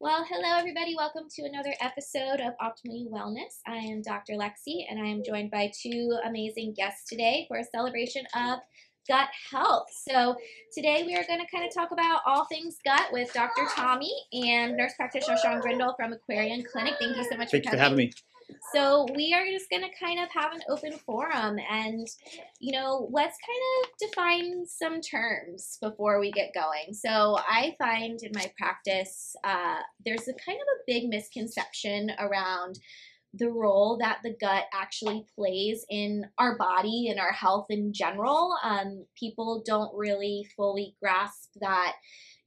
Well, hello everybody. Welcome to another episode of Optimal You Wellness. I am Dr. Lexie and I am joined by two amazing guests today for a celebration of gut health. So, today we are going to kind of talk about all things gut with Dr. Ah. Tommy and nurse practitioner Shane Grindle from Aquarian Clinic. Thank you so much Thank for you for having me. So we are just going to kind of have an open forum and, you know, let's kind of define some terms before we get going. So I find in my practice, uh, there's a kind of a big misconception around the role that the gut actually plays in our body and our health in general. Um, people don't really fully grasp that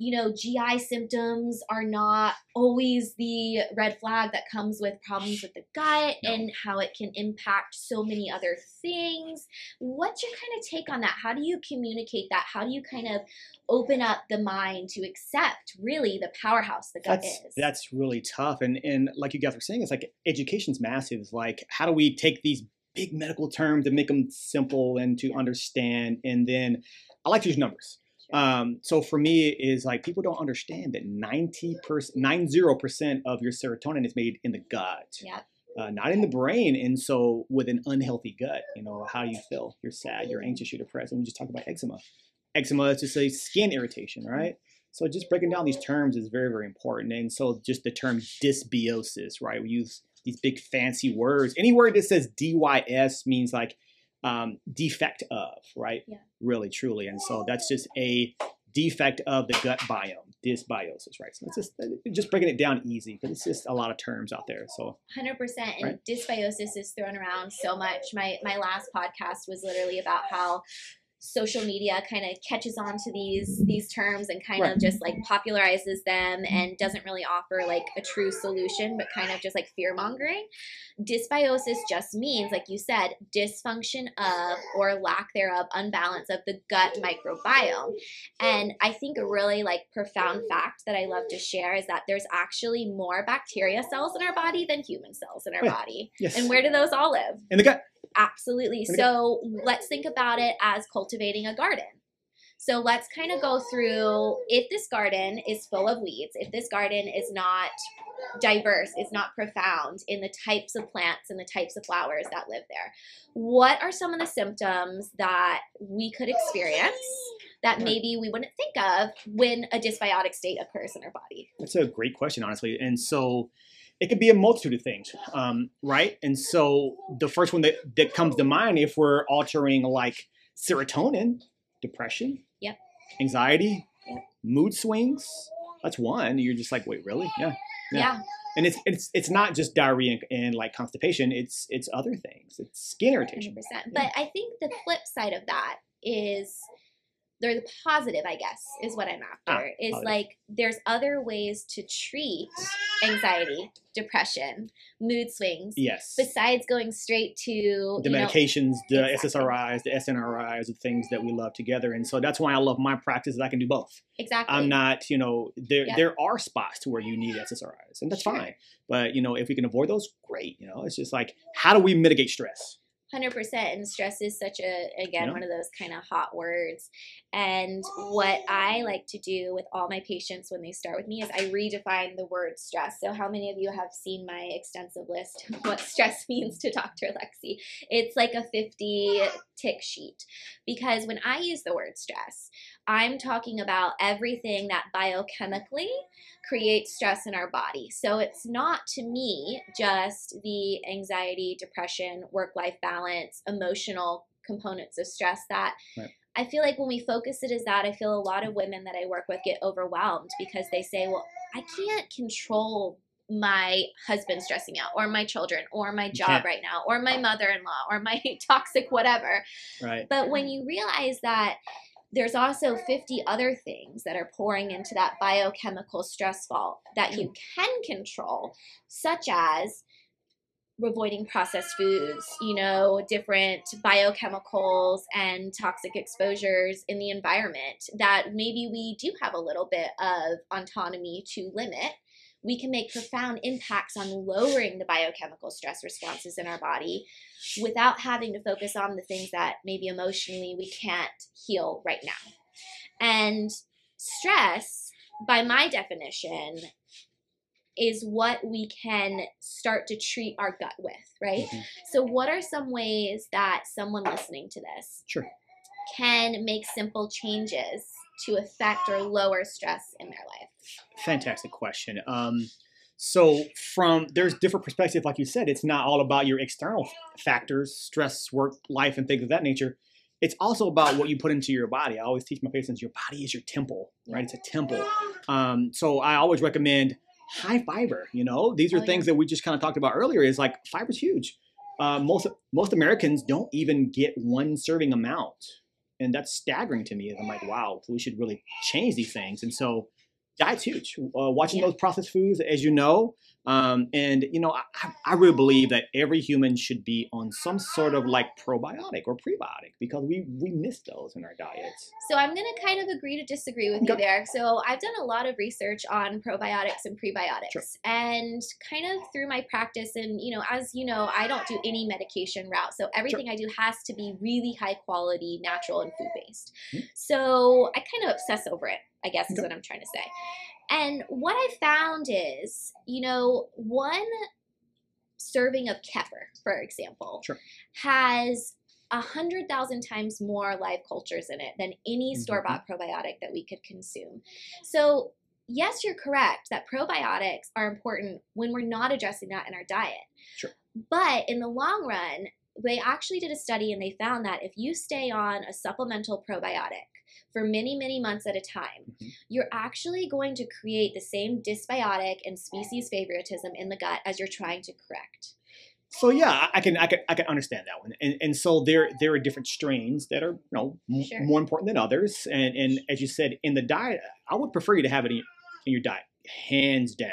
you know, GI symptoms are not always the red flag that comes with problems with the gut No. and how it can impact so many other things. What's your kind of take on that? How do you communicate that? How do you kind of open up the mind to accept really the powerhouse the gut That's is? that's really tough, and and like you guys were saying, it's like education's massive. Like how do we take these big medical terms and make them simple and to understand, and then I like to use numbers. Um, so for me, is like people don't understand that ninety percent, nine zero percent of your serotonin is made in the gut, Yep. uh, not in the brain. And so with an unhealthy gut, you know, how do you feel? You're sad, you're anxious, you're depressed. And we just talk about eczema. Eczema is just a skin irritation, right? So just breaking down these terms is very, very important. And so just the term dysbiosis, right? We use these big fancy words. Any word that says DYS means like um, defect of, right? Yeah. Really, truly. And so that's just a defect of the gut biome, dysbiosis, right? So it's just uh, just breaking it down easy but it's just a lot of terms out there. So Hundred percent, and Right. dysbiosis is thrown around so much. My my last podcast was literally about how social media kind of catches on to these these terms and kind Right. of just like popularizes them and doesn't really offer like a true solution, but kind of just like fear mongering. Dysbiosis just means, like you said, dysfunction of or lack thereof, unbalance of the gut microbiome. And I think a really like profound fact that I love to share is that there's actually more bacteria cells in our body than human cells in our body. yes, And where do those all live? in the gut. Absolutely. Okay. So let's think about it as cultivating a garden. So let's kind of go through if this garden is full of weeds, if this garden is not diverse, is not profound in the types of plants and the types of flowers that live there, what are some of the symptoms that we could experience that maybe we wouldn't think of when a dysbiotic state occurs in our body? That's a great question, honestly. And so it could be a multitude of things, um, right? And so the first one that, that comes to mind, if we're altering like serotonin, depression, Yep. anxiety, Yep. mood swings, that's one. You're just like, wait, really? Yeah. Yeah. yeah. And it's it's it's not just diarrhea and, and like constipation. It's it's other things. It's skin irritation. 100%. But I think the flip side of that is they're the positive, I guess, is what I'm after. Ah, is positive. like there's other ways to treat anxiety, depression, mood swings. Yes. Besides going straight to the you know, medications, the Exactly. SSRIs, the SNRIs, the things that we love together. And so that's why I love my practice. Is I can do both. exactly. I'm not, you know, there Yeah. there are spots to where you need SSRIs, and that's Sure. fine. But you know, if we can avoid those, great. You know, it's just like how do we mitigate stress? Hundred percent, and stress is such a again Yeah. one of those kind of hot words. And what I oh. like to do with all my patients when they start with me is I redefine the word stress. So, how many of you have seen my extensive list of what stress means to Dr. Lexie? It's like a fifty tick sheet because when I use the word stress, I'm talking about everything that biochemically creates stress in our body. So it's not to me just the anxiety, depression, work life balance, emotional components of stress that Right. I feel like when we focus it as that, I feel a lot of women that I work with get overwhelmed because they say, well, I can't control my husband stressing out or my children or my job right now or my mother-in-law or my toxic whatever Right. but when you realize that there's also 50 other things that are pouring into that biochemical stress fault that you can control, such as avoiding processed foods, you know, different biochemicals and toxic exposures in the environment that maybe we do have a little bit of autonomy to limit. We can make profound impacts on lowering the biochemical stress responses in our body without having to focus on the things that maybe emotionally we can't heal right now. And stress, by my definition, is what we can start to treat our gut with, right? Mhm. So, what are some ways that someone listening to this Sure. can make simple changes to affect or lower stress in their life? Fantastic question. Um, so from there's different perspective, like you said, it's not all about your external factors, stress, work, life, and things of that nature. It's also about what you put into your body. I always teach my patients, your body is your temple, right? It's a temple. Um, so I always recommend high fiber. You know, these are Oh, yeah. things that we just kind of talked about earlier. Is like fiber's huge. Uh, most most Americans don't even get one serving amount, and that's staggering to me. I'm like, wow, we should really change these things. And so, diet's huge. Uh, watching Yeah. those processed foods, as you know, um, and you know, I, I really believe that every human should be on some sort of like probiotic or prebiotic because we we miss those in our diets. So I'm going to kind of agree to disagree with you there. So I've done a lot of research on probiotics and prebiotics Sure. and kind of through my practice and you know as you know I don't do any medication route. So everything I do has to be really high quality, natural and food based. Mhm. So I kind of obsess over it, I guess is what I'm trying to say. And what I found is, you know, one serving of kefir, for example, Sure. has a hundred thousand times more live cultures in it than any Mhm. store bought probiotic that we could consume. So, yes, you're correct that probiotics are important when we're not addressing that in our diet. Sure. But in the long run, they actually did a study and they found that if you stay on a supplemental probiotic for many, many months at a time, Mhm. you're actually going to create the same dysbiotic and species favoritism in the gut as you're trying to correct. So yeah, I- can I can I can understand that one. And and so there there are different strains that are you know m- more important than others. And and as you said in the diet, I would prefer you to have it in your, in your diet, hands down.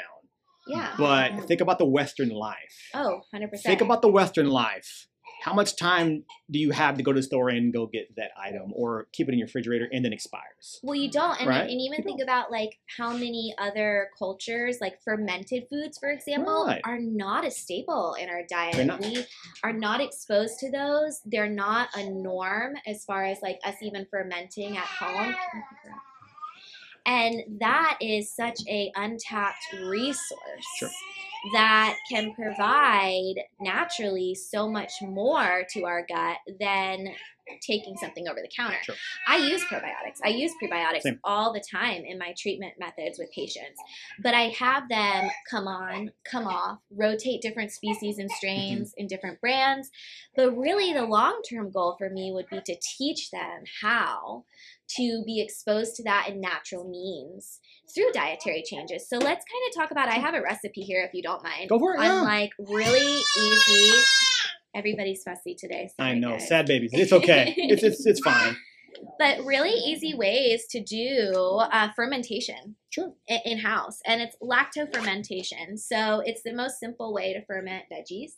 Yeah. But think about the Western life. oh, 100%. Think about the Western life. How much time do you have to go to the store and go get that item, or keep it in your refrigerator and then expires? Well, you don't, and, Right? and even You think about like how many other cultures, like fermented foods, for example, Right. are not a staple in our diet. We are not exposed to those. They're not a norm as far as like us even fermenting at home. And that is such a untapped resource Sure. That can provide naturally so much more to our gut than taking something over the counter. Sure. I use probiotics. I use prebiotics Same. all the time in my treatment methods with patients. But I have them come on, come off, rotate different species and mm-hmm. strains in different brands. But really, the long term goal for me would be to teach them how to be exposed to that in natural means through dietary changes. So let's kind of talk about I have a recipe here if you don't mind. Go for it, On yeah. like really easy. Everybody's fussy today. I know, guys. sad babies. It's okay. it's it's it's fine. but really easy ways to do uh, fermentation Sure. in house, and it's lacto fermentation. So it's the most simple way to ferment veggies.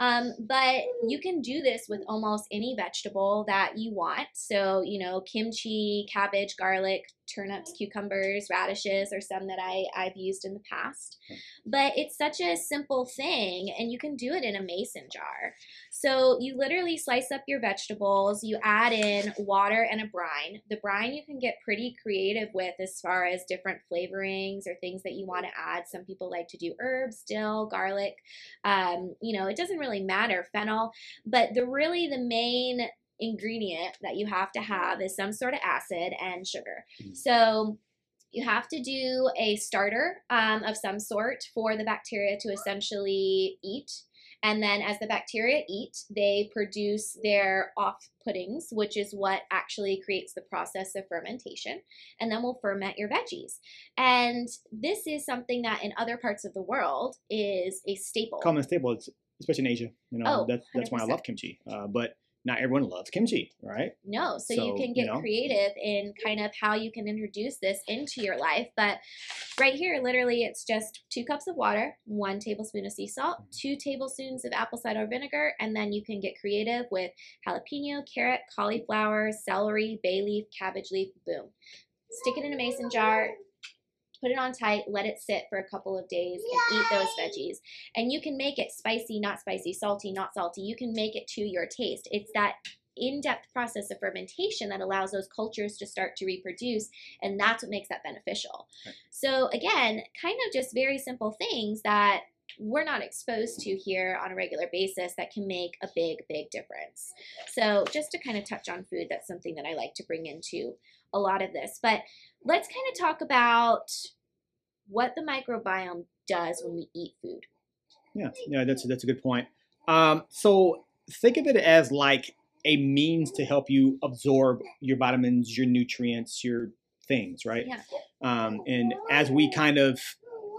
Um, but you can do this with almost any vegetable that you want. So, you know, kimchi, cabbage, garlic, turnips, cucumbers, radishes are some that I, I've used in the past. But it's such a simple thing, and you can do it in a mason jar. So you literally slice up your vegetables, you add in water and a brine. The brine you can get pretty creative with as far as different flavorings or things that you want to add. Some people like to do herbs, dill, garlic. Um, you know, it doesn't really matter, fennel, but the really the main ingredient that you have to have is some sort of acid and sugar. Mhm. So you have to do a starter um, of some sort for the bacteria to essentially eat. And then as the bacteria eat, they produce their off puttings, which is what actually creates the process of fermentation. And then we'll ferment your veggies. And this is something that in other parts of the world is a staple. Common staple, especially in Asia. You know, Oh, that's that's why I love kimchi. Uh, but not everyone loves kimchi, right? No, so, So, you can you get know. creative in kind of how you can introduce this into your life. But right here, literally, it's just two cups of water, one tablespoon of sea salt, Mm-hmm. two tablespoons of apple cider vinegar, and then you can get creative with jalapeno, carrot, cauliflower, celery, bay leaf, cabbage leaf, boom. Stick it in a mason jar. Put it on tight, let it sit for a couple of days, and eat those veggies. And you can make it spicy, not spicy, salty, not salty. You can make it to your taste. It's that in-depth process of fermentation that allows those cultures to start to reproduce and that's what makes that beneficial Right. so again kind of just very simple things that we're not exposed to here on a regular basis that can make a big big difference so just to kind of touch on food that's something that i like to bring into a lot of this but let's kind of talk about what the microbiome does when we eat food Yeah, yeah, that's that's a good point. Um, so think of it as like a means to help you absorb your vitamins, your nutrients, your things, right? Yeah. Um, and as we kind of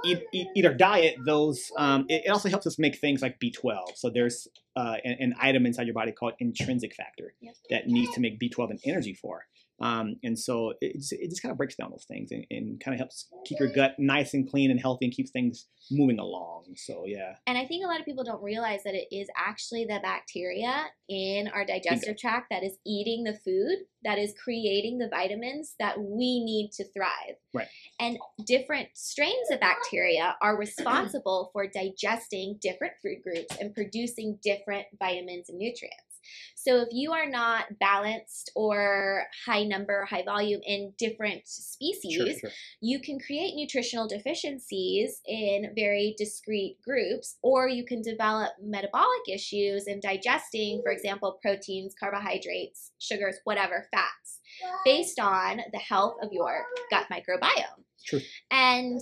eat, eat, eat our diet, those um, it, it also helps us make things like B12. So there's uh, an, an item inside your body called intrinsic factor Yep. that needs to make B12 an energy for. Um, and so it just, it just kind of breaks down those things and, and kind of helps keep your gut nice and clean and healthy and keeps things moving along. So yeah. And I think a lot of people don't realize that it is actually the bacteria in our digestive tract that is eating the food, that is creating the vitamins that we need to thrive. Right. And different strains of bacteria are responsible for digesting different food groups and producing different vitamins and nutrients. So if you are not balanced or high number, high volume in different species, Sure, sure. you can create nutritional deficiencies in very discrete groups, or you can develop metabolic issues in digesting, for example, proteins, carbohydrates, sugars, whatever, fats, based on the health of your gut microbiome. True. And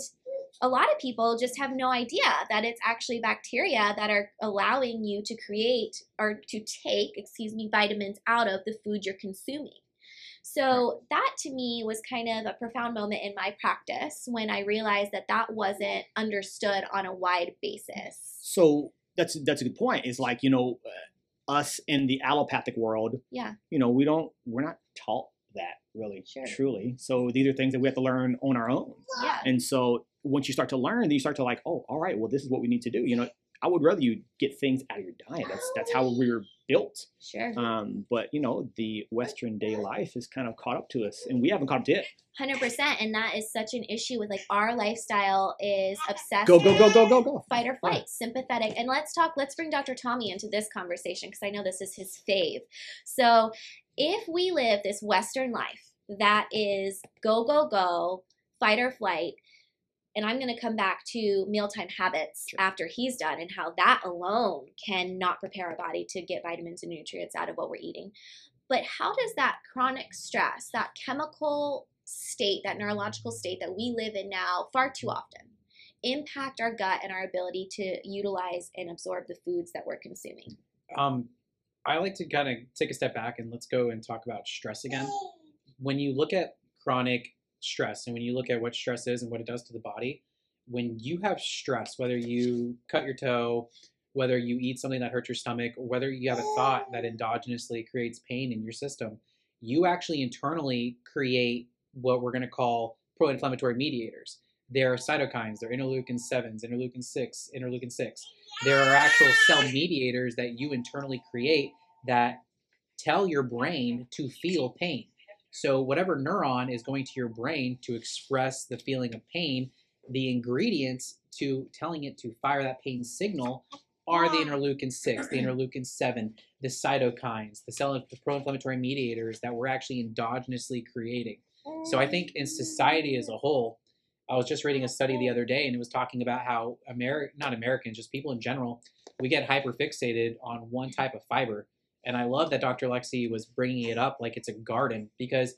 a lot of people just have no idea that it's actually bacteria that are allowing you to create or to take, excuse me, vitamins out of the food you're consuming. So that to me was kind of a profound moment in my practice when I realized that that wasn't understood on a wide basis. So that's that's a good point. Is like you know, uh, us in the allopathic world. Yeah. You know, we don't we're not taught that really Sure. truly. So these are things that we have to learn on our own. Yeah. And so once you start to learn, then you start to like, oh, all right, well, this is what we need to do. You know, I would rather you get things out of your diet. That's that's how we were built. Sure. Um, but you know, the Western day life is kind of caught up to us, and we haven't caught up to it. Hundred percent, and that is such an issue with like our lifestyle is obsessed. Go go go go go go. Fight or flight, sympathetic, and let's talk. Let's bring Dr. Tommy into this conversation because I know this is his fave. So, if we live this Western life that is go go go, fight or flight, and I'm going to come back to mealtime habits Sure. after he's done and how that alone cannot prepare our body to get vitamins and nutrients out of what we're eating. But how does that chronic stress, that chemical state, that neurological state that we live in now far too often, impact our gut and our ability to utilize and absorb the foods that we're consuming? Um, I like to kind of take a step back and let's go and talk about stress again. When you look at chronic stress and when you look at what stress is and what it does to the body, when you have stress, whether you cut your toe, whether you eat something that hurts your stomach, whether you have a thought that endogenously creates pain in your system, you actually internally create what we're going to call pro inflammatory mediators. There are cytokines, they're interleukin 7s, interleukin 6, interleukin 6 there are actual cell mediators that you internally create that tell your brain to feel pain. So, whatever neuron is going to your brain to express the feeling of pain, the ingredients to telling it to fire that pain signal are the interleukin 6, the interleukin 7, the cytokines, the cell the pro-inflammatory mediators that we're actually endogenously creating. So I think in society as a whole, I was just reading a study the other day, and it was talking about how Ameri- not Americans, just people in general, we get hyperfixated on one type of fiber. And I love that Dr. Lexie was bringing it up like it's a garden, because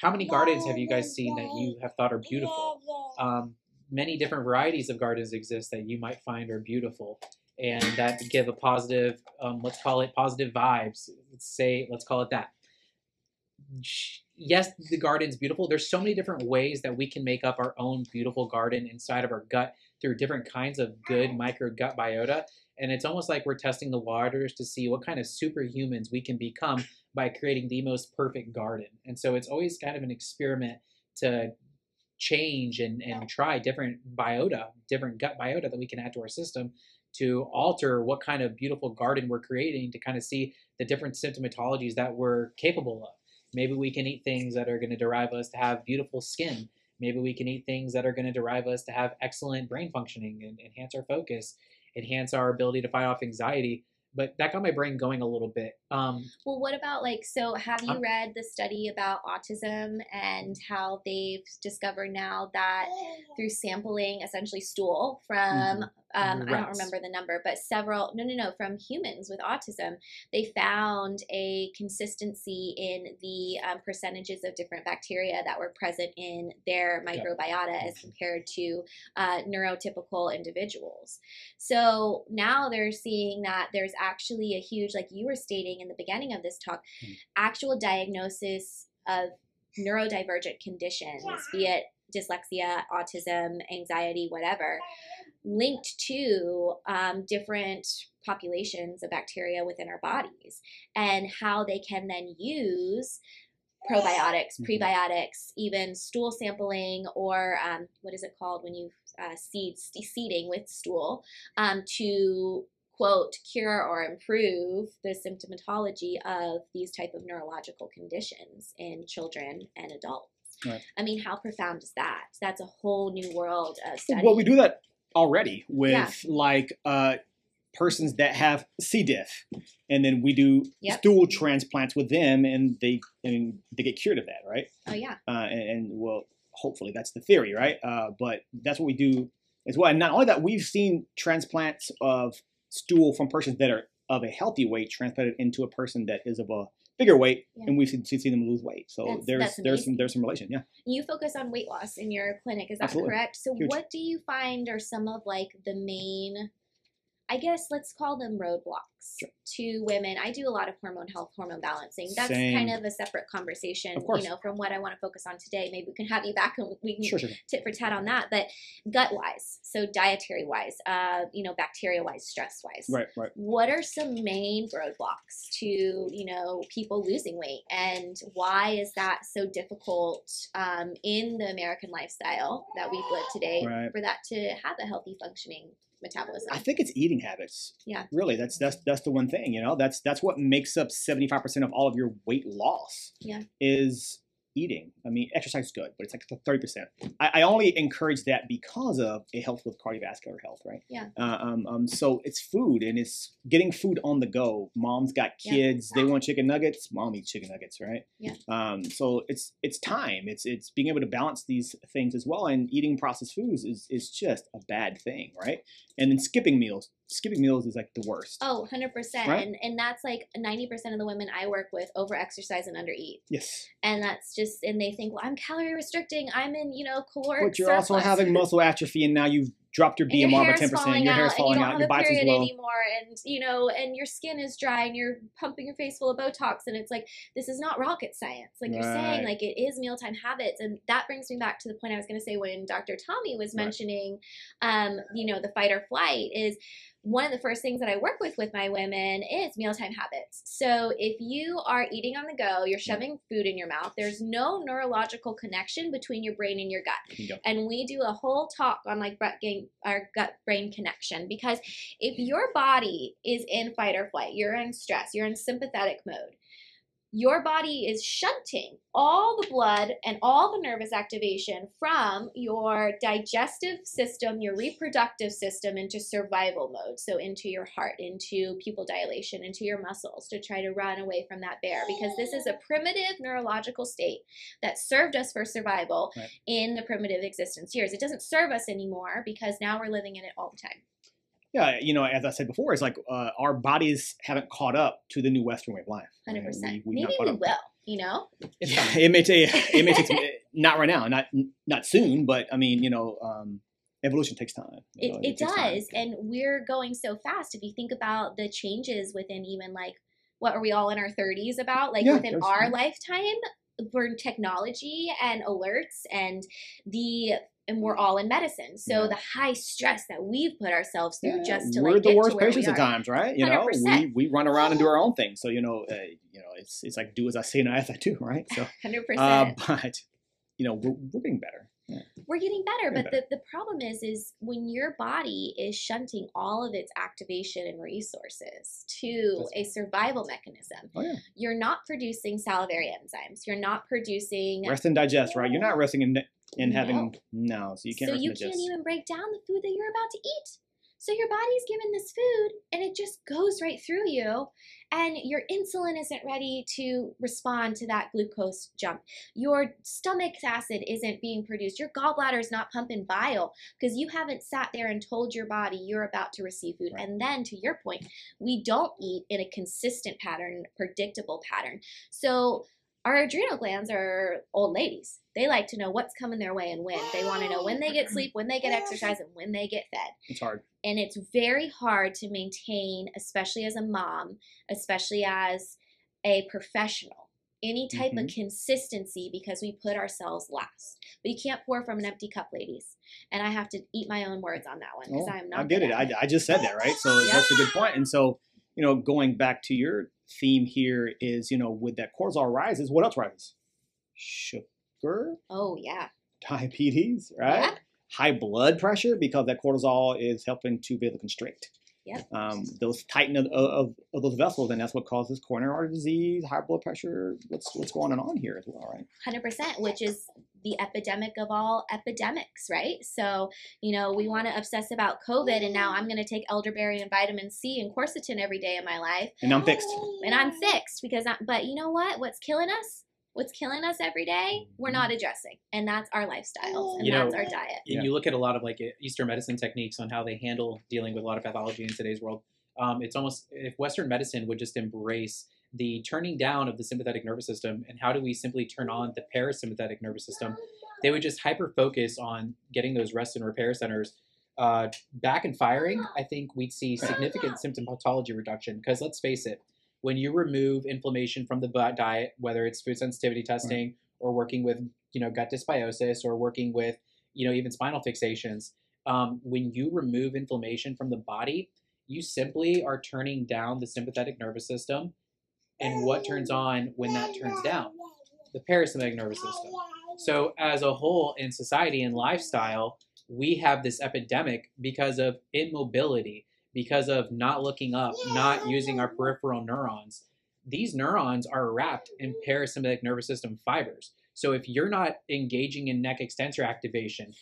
how many gardens have you guys seen that you have thought are beautiful? Um, many different varieties of gardens exist that you might find are beautiful and that give a positive, um, let's call it positive vibes. Let's say, let's call it that yes, the garden's beautiful. There's so many different ways that we can make up our own beautiful garden inside of our gut through different kinds of good micro gut biota. And it's almost like we're testing the waters to see what kind of superhumans we can become by creating the most perfect garden. And so it's always kind of an experiment to change and, and try different biota, different gut biota that we can add to our system to alter what kind of beautiful garden we're creating to kind of see the different symptomatologies that we're capable of. Maybe we can eat things that are going to derive us to have beautiful skin. Maybe we can eat things that are going to derive us to have excellent brain functioning and enhance our focus, enhance our ability to fight off anxiety. but that got my brain going a little bit. Um, Well, what about like, so have you Um, read the study about autism and how they've discovered now that through sampling essentially stool from, um, I don't remember the number, but several, no, no, no, from humans with autism, they found a consistency in the um, percentages of different bacteria that were present in their microbiota as compared to uh, neurotypical individuals. So now they're seeing that there's actually a huge, like you were stating in the beginning of this talk, Hmm. actual diagnosis of neurodivergent conditions, be it dyslexia, autism, anxiety, whatever, linked to um, different populations of bacteria within our bodies and how they can then use probiotics, Mhm. prebiotics, even stool sampling, or um, what is it called when you uh, seed seeding with stool um, to quote cure or improve the symptomatology of these type of neurological conditions in children and adults. Right. I mean, how profound is that? That's a whole new world of study. Well, we do that already with Yeah. like uh, persons that have C. diff, and then we do Yep. stool transplants with them, and they and they get cured of that, right? Oh yeah, Uh, and, and well, hopefully that's the theory, right? Uh, but that's what we do as well. And not only that, we've seen transplants of stool from persons that are of a healthy weight transplanted into a person that is of a bigger weight, Yeah. and we've seen, seen them lose weight. So That's- there's that's there's some there's some relation, yeah. you focus on weight loss in your clinic. Is that Absolutely. correct? So, Huge. what do you find are some of like the main? I guess let's call them roadblocks Sure. to women. I do a lot of hormone health, hormone balancing. That's Same. kind of a separate conversation. You know, from what I want to focus on today. Maybe we can have you back and we can Sure, sure. tit for tat on that. But gut wise, so dietary wise, uh, you know, bacteria wise, stress wise. Right, right. What are some main roadblocks to you know people losing weight, and why is that so difficult um, in the American lifestyle that we've lived today Right. for that to have a healthy functioning metabolism? I think it's eating habits. Yeah. Really, that's that's that's the one thing. You know, that's that's what makes up seventy five percent of all of your weight loss. Yeah. Is eating. I mean, exercise is good, but it's like thirty percent. I, I only encourage that because of it helps with cardiovascular health, right? Yeah. Uh, um, um. So it's food, and it's getting food on the go. Mom's got Yeah. kids; they want chicken nuggets. Mom eats chicken nuggets, right? Yeah. Um. So it's it's time. It's it's being able to balance these things as well. And eating processed foods is is just a bad thing, right? And then skipping meals. Skipping meals is like the worst. Oh, 100%. Right? And, and that's like 90% of the women I work with over exercise and under eat. Yes. And that's just, and they think, well, I'm calorie restricting. I'm in, you know, caloric But you're also having muscle atrophy, and now you've dropped your BMR by ten percent. Your hair's falling out. Your have a body's period low. anymore, and you know, and your skin is dry, and you're pumping your face full of Botox, and it's like this is not rocket science. Like you're saying, like it is mealtime habits, and that brings me back to the point I was going to say when Dr. Tommy was Right. mentioning, um, you know, the fight or flight is one of the first things that I work with with my women is mealtime habits. So if you are eating on the go, you're shoving food in your mouth, there's no neurological connection between your brain and your gut. Go. And we do a whole talk on like gut gain, our gut brain connection because if your body is in fight or flight, you're in stress, you're in sympathetic mode. Your body is shunting all the blood and all the nervous activation from your digestive system, your reproductive system into survival mode. So, into your heart, into pupil dilation, into your muscles to try to run away from that bear. Because this is a primitive neurological state that served us for survival Right. in the primitive existence years. It doesn't serve us anymore because now we're living in it all the time. Yeah, you know, as I said before, it's like uh, our bodies haven't caught up to the new Western way of life. Hundred percent. We- Maybe we up. will. You know, Yeah, it may take it may take some, not right now, not not soon, but I mean, you know, um, evolution takes time. you it, know, it takes time. does, and we're going so fast. If you think about the changes within even like what are we all in our thirties about? Like Yeah, within there's- our lifetime, for technology and alerts and the and we're all in medicine. So Yeah. the high stress that we've put ourselves through Yeah, just to we're like the get worst to where patients at times, right? You know, 100%. we, we run around and do our own thing. So you know, uh, you know, it's it's like do as I say, not as I do, right? So, Hundred uh, percent. but you know, we're, we're getting better. Yeah. We're getting better, but the, the problem is is when your body is shunting all of its activation and resources to That's a survival mechanism, Oh yeah, you're not producing salivary enzymes. You're not producing rest and digest, right? You're not resting in in having No. no, so you can't so you and can't even break down the food that you're about to eat. So your body's given this food and it just goes right through you and your insulin isn't ready to respond to that glucose jump. Your stomach acid isn't being produced. Your gallbladder is not pumping bile because you haven't sat there and told your body you're about to receive food. Right. And then to your point, we don't eat in a consistent pattern, predictable pattern. So our adrenal glands are old ladies. They like to know what's coming their way and when. They want to know when they get sleep, when they get exercise, and when they get fed It's hard. and it's very hard to maintain especially as a mom especially as a professional any type of mm-hmm. consistency because we put ourselves last but you can't pour from an empty cup ladies and i have to eat my own words on that one because Oh, i'm not I get it. I, I just said that, right? So Yep. that's a good point. And so, you know, going back to your theme here is, you know, with that cortisol rises, what else rises? Sugar, oh yeah diabetes, right? Yeah. High blood pressure because that cortisol is helping to be able to constrict. Yep. Um, those tighten of, of, of those vessels, and that's what causes coronary artery disease, high blood pressure. What's what's going on here as well, right? 100% which is the epidemic of all epidemics right so you know we want to obsess about covid and now i'm going to take elderberry and vitamin c and quercetin every day of my life And I'm fixed. and I'm fixed because I, but you know what? What's killing us? What's killing us every day? We're not addressing, and that's our lifestyles, and You know, that's our diet. and you look at a lot of like Eastern medicine techniques on how they handle dealing with a lot of pathology in today's world. Um, it's almost if Western medicine would just embrace the turning down of the sympathetic nervous system and how do we simply turn on the parasympathetic nervous system, they would just hyper focus on getting those rest and repair centers uh, back and firing. I think we'd see significant symptomatology reduction because let's face it, when you remove inflammation from the diet, whether it's food sensitivity testing or working with you know gut dysbiosis or working with you know even spinal fixations um, when you remove inflammation from the body you simply are turning down the sympathetic nervous system and what turns on when that turns down? The parasympathetic nervous system. So as a whole in society and lifestyle we have this epidemic because of immobility because of not looking up not using our peripheral neurons these neurons are wrapped in parasympathetic nervous system fibers so if you're not engaging in neck extensor activation,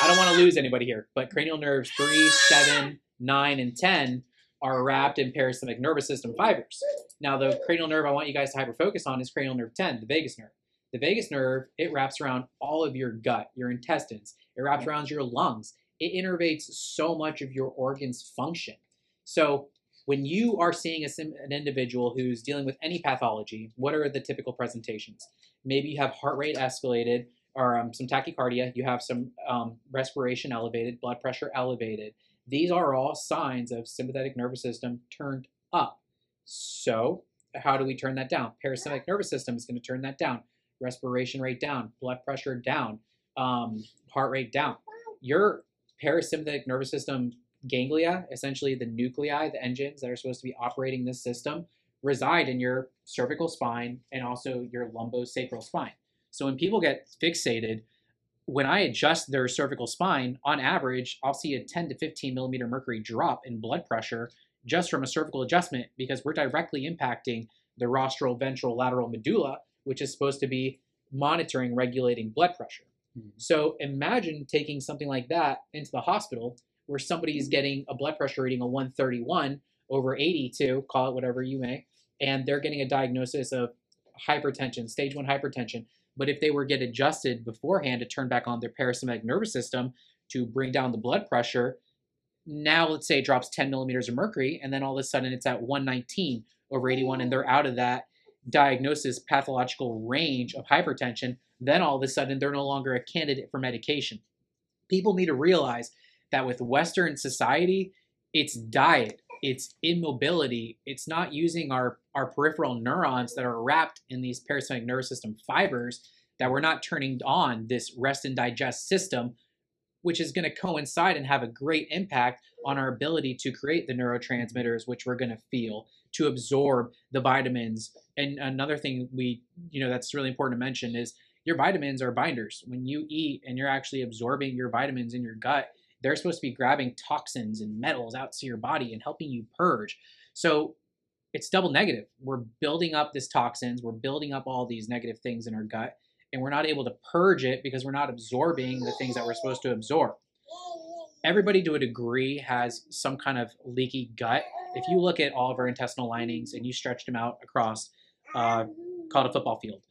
I don't want to lose anybody here, but cranial nerves 3, 7, 9, and 10 are wrapped in parasympathetic nervous system fibers. Now, the cranial nerve I want you guys to hyper focus on is cranial nerve 10, the vagus nerve. The vagus nerve, it wraps around all of your gut, your intestines, it wraps around your lungs. It innervates so much of your organs' function. So, when you are seeing a, an individual who's dealing with any pathology, what are the typical presentations? Maybe you have heart rate escalated or um, some tachycardia, you have some um, respiration elevated, blood pressure elevated. These are all signs of sympathetic nervous system turned up. So, how do we turn that down? Parasympathetic nervous system is going to turn that down. Respiration rate down, blood pressure down, um, heart rate down. Your parasympathetic nervous system ganglia, essentially the nuclei, the engines that are supposed to be operating this system, reside in your cervical spine and also your lumbosacral spine. So when people get fixated, when I adjust their cervical spine, on average, I'll see a 10 to 15 millimeter mercury drop in blood pressure just from a cervical adjustment because we're directly impacting the rostral, ventral, lateral medulla, which is supposed to be monitoring, regulating blood pressure. Mhm. So imagine taking something like that into the hospital where somebody is getting a blood pressure reading of 131 over 82, call it whatever you may, and they're getting a diagnosis of hypertension, stage one hypertension. But if they were get adjusted beforehand to turn back on their parasympathetic nervous system to bring down the blood pressure, now let's say it drops 10 millimeters of mercury, and then all of a sudden it's at 119 over 81, and they're out of that diagnosis pathological range of hypertension, then all of a sudden they're no longer a candidate for medication. People need to realize that with Western society, it's diet, it's immobility, it's not using our, our peripheral neurons that are wrapped in these parasympathetic nervous system fibers that we're not turning on this rest and digest system, which is going to coincide and have a great impact on our ability to create the neurotransmitters, which we're going to feel, to absorb the vitamins. And another thing we, you know, that's really important to mention is your vitamins are binders. When you eat and you're actually absorbing your vitamins in your gut, they're supposed to be grabbing toxins and metals out to your body and helping you purge. So it's double negative. We're building up this toxins, we're building up all these negative things in our gut, and we're not able to purge it because we're not absorbing the things that we're supposed to absorb. everybody to a degree has some kind of leaky gut. If you look at all of our intestinal linings and you stretch them out across, uh, called a football field,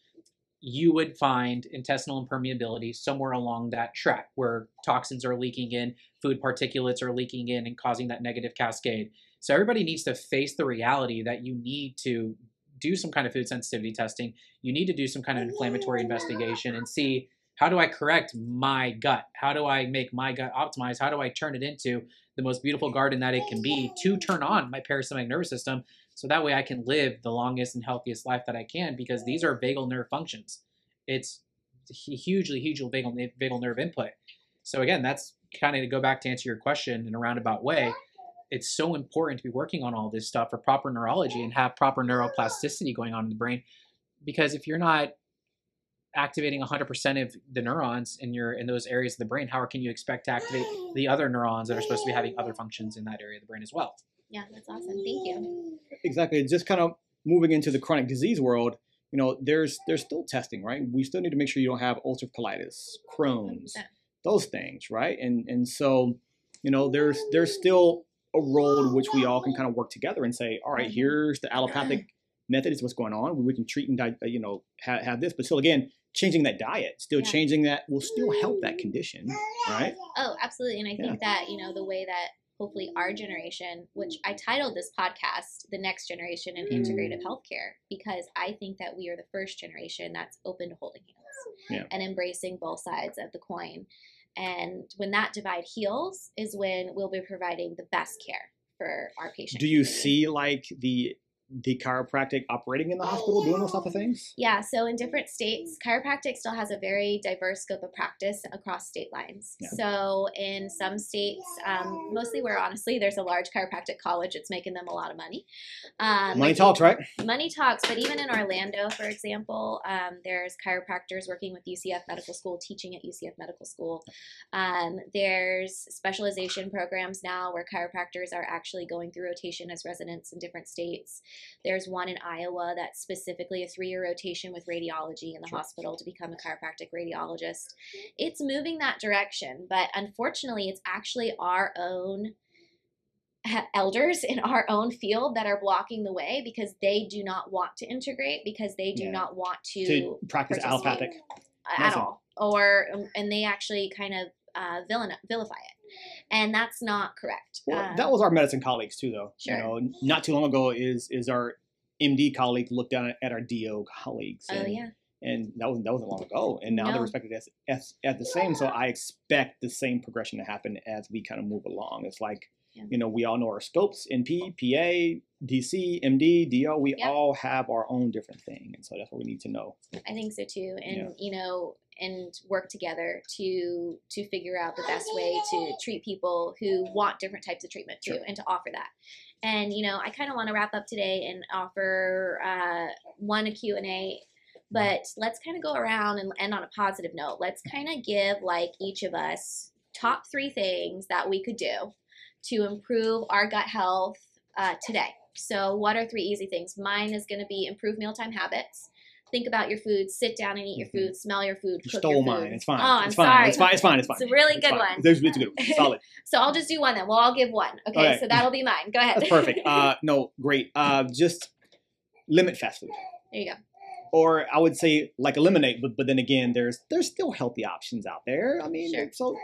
you would find intestinal impermeability somewhere along that track where toxins are leaking in, food particulates are leaking in, and causing that negative cascade. So everybody needs to face the reality that you need to do some kind of food sensitivity testing. You need to do some kind of inflammatory investigation and see how do I correct my gut? How do I make my gut optimized? How do I turn it into the most beautiful garden that it can be to turn on my parasympathetic nervous system so that way I can live the longest and healthiest life that I can because these are vagal nerve functions. It's hugely, hugely vagal, vagal nerve input. So again, that's kind of to go back to answer your question in a roundabout way. It's so important to be working on all this stuff for proper neurology and have proper neuroplasticity going on in the brain because if you're not activating 100% of the neurons in your in those areas of the brain how can you expect to activate the other neurons that are supposed to be having other functions in that area of the brain as well yeah that's awesome thank you exactly just kind of moving into the chronic disease world you know there's there's still testing right we still need to make sure you don't have ulcerative colitis crohn's 100%. those things right and and so you know there's there's still a role in which we all can kind of work together and say all right mm-hmm. here's the allopathic method is what's going on we can treat and you know have, have this but still again changing that diet, still yeah. changing that will still help that condition, right? Oh, absolutely. And I think yeah. that, you know, the way that hopefully our generation, which I titled this podcast, The Next Generation in Integrative mm. Healthcare, because I think that we are the first generation that's open to holding hands yeah. and embracing both sides of the coin. And when that divide heals is when we'll be providing the best care for our patients. Do you see like the the chiropractic operating in the hospital doing those type of things? Yeah, so in different states, chiropractic still has a very diverse scope of practice across state lines. Yeah. So in some states, um, mostly where honestly there's a large chiropractic college, it's making them a lot of money. Um, money talks, right? Money talks, but even in Orlando, for example, um, there's chiropractors working with UCF Medical School, teaching at UCF Medical School. Um, there's specialization programs now where chiropractors are actually going through rotation as residents in different states. There's one in Iowa that's specifically a three year rotation with radiology in the sure. hospital to become a chiropractic radiologist. It's moving that direction, but unfortunately, it's actually our own elders in our own field that are blocking the way because they do not want to integrate because they do yeah. not want to, to practice allopathic at all or and they actually kind of uh, villain, vilify it and that's not correct. Well, um, that was our medicine colleagues too, though. Sure. You know, not too long ago is is our MD colleague looked down at our DO colleagues. Oh, and, oh yeah. And that wasn't that wasn't long ago, and now no. they're respected as, as as the same. So I expect the same progression to happen as we kind of move along. It's like yeah. you know we all know our scopes, NP, PA, DC, MD, DO. We yep. all have our own different thing, and so that's what we need to know. I think so too, and yeah. you know and work together to to figure out the best way to treat people who want different types of treatment too, sure. and to offer that. And you know, I kind of want to wrap up today and offer uh, one a Q and A, but let's kind of go around and end on a positive note. Let's kind of give like each of us top three things that we could do to improve our gut health uh, today. So, what are three easy things? Mine is going to be improve mealtime habits think about your food, sit down and eat your mm-hmm. food, smell your food. You stole mine. It's fine. Oh, I'm it's sorry. Fine. It's fine. It's fine. It's fine. It's a really it's good fine. one. It's, it's a good one. Solid. so I'll just do one then. Well, I'll give one. Okay, okay. so that'll be mine. Go ahead. That's perfect. Uh, no, great. Uh, just limit fast food. There you go or I would say like eliminate, but but then again, there's there's still healthy options out there. I mean, sure. so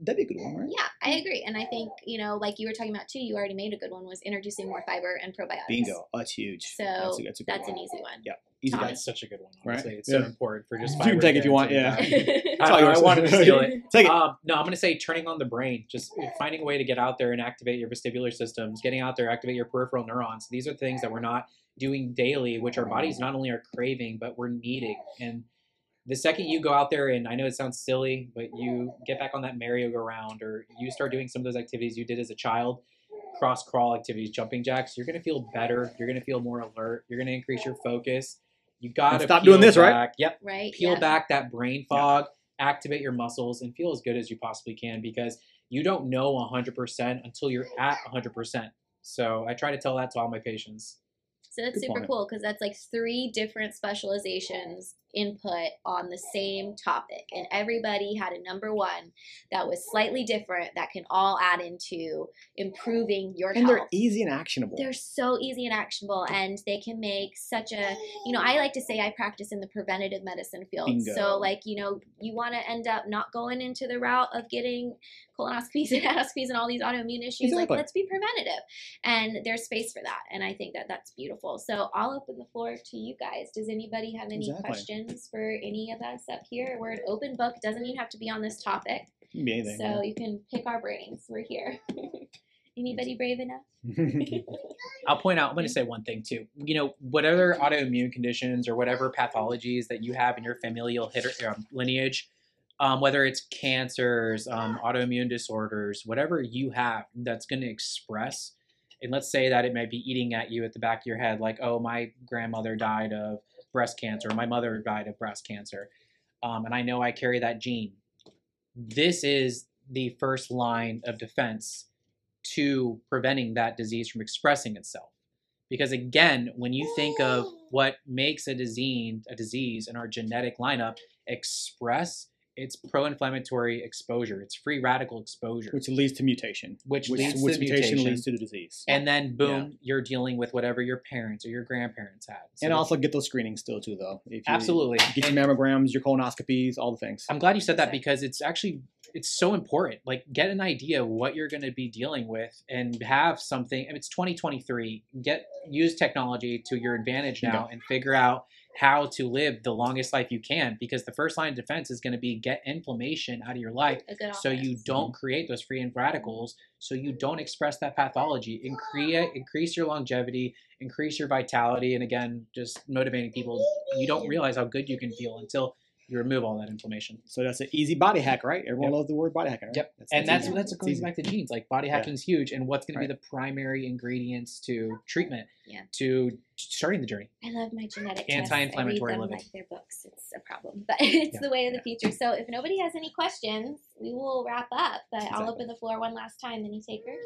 that'd be a good one, right? Yeah, I agree, and I think you know, like you were talking about too, you already made a good one was introducing more fiber and probiotics. Bingo, that's huge. So that's, a, that's, a that's an easy one. Yeah. Easy That's such a good one. Honestly. Right? It's yeah. so important for just. You can take it if you want. Yeah. I, I wanted to steal it. take it. Um, no, I'm going to say turning on the brain, just finding a way to get out there and activate your vestibular systems, getting out there, activate your peripheral neurons. These are things that we're not doing daily, which our bodies not only are craving, but we're needing. And the second you go out there, and I know it sounds silly, but you get back on that merry-go-round or you start doing some of those activities you did as a child, cross crawl activities, jumping jacks, you're going to feel better. You're going to feel more alert. You're going to increase your focus. You got to stop doing this, back. right? Yep. Right. Peel yeah. back that brain fog, activate your muscles, and feel as good as you possibly can because you don't know 100% until you're at 100%. So I try to tell that to all my patients. So that's Good super point. cool because that's like three different specializations input on the same topic, and everybody had a number one that was slightly different that can all add into improving your And health. they're easy and actionable. They're so easy and actionable, and they can make such a you know. I like to say I practice in the preventative medicine field. Bingo. So like you know, you want to end up not going into the route of getting colonoscopies and endoscopies and all these autoimmune issues. Like Exactly. let's be preventative, and there's space for that, and I think that that's beautiful. So I'll open the floor to you guys. Does anybody have any Exactly. questions for any of us up here? We're an open book. Doesn't even have to be on this topic. It can be anything. So you can pick our brains. We're here. Anybody brave enough? I'll point out, I'm going to say one thing too. You know, whatever autoimmune conditions or whatever pathologies that you have in your familial hit- um, lineage, um, whether it's cancers, um, autoimmune disorders, whatever you have that's going to express, and let's say that it might be eating at you at the back of your head, like, oh, my grandmother died of breast cancer, my mother died of breast cancer, um, and I know I carry that gene. This is the first line of defense to preventing that disease from expressing itself. Because again, when you think of what makes a disease a disease in our genetic lineup express, it's pro-inflammatory exposure, it's free radical exposure, Which leads to mutation. which, Which, leads which to mutation, mutation, leads to the disease. and then boom, you're dealing with whatever your parents or your grandparents had. So and also get those screenings still too, though. If you absolutely. get your mammograms, your colonoscopies, all the things. I'm glad you said that because it's actually it's so important. Like get an idea of what you're going to be dealing with and have something. I mean, it's 2023. Get use technology to your advantage now Bingo. and figure out how to live the longest life you can because the first line of defense is going to be get inflammation out of your life. So you don't create those free radicals so you don't express that pathology. Increase increase your longevity increase your vitality and again just motivating people you don't realize how good you can feel until you remove all that inflammation So that's an easy body hack, right? Everyone Yep. loves the word body hacking, right? Yep. and that's easy. that's what It's goes easy. back to genes. Like body Yeah. hacking is huge, and what's going to Right. be the primary ingredients to treatment? Yeah. To starting the journey. I love my genetic Anti-inflammatory tests. I read them living. like their books. It's a problem, but it's Yeah. the way of the future. So if nobody has any questions, we will wrap up. But I'll open the floor one last time. Any takers?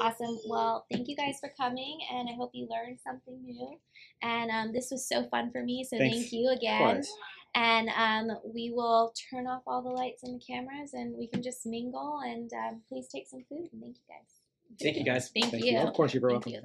Awesome. Well, thank you guys for coming, and I hope you learned something new. And um, this was so fun for me. So Thanks. thank you Of again. And um, we will turn off all the lights and the cameras, and we can just mingle. And um, please take some food. And thank you guys. Thank you guys. Thank, Thank you. you. Of course, you're very welcome. you.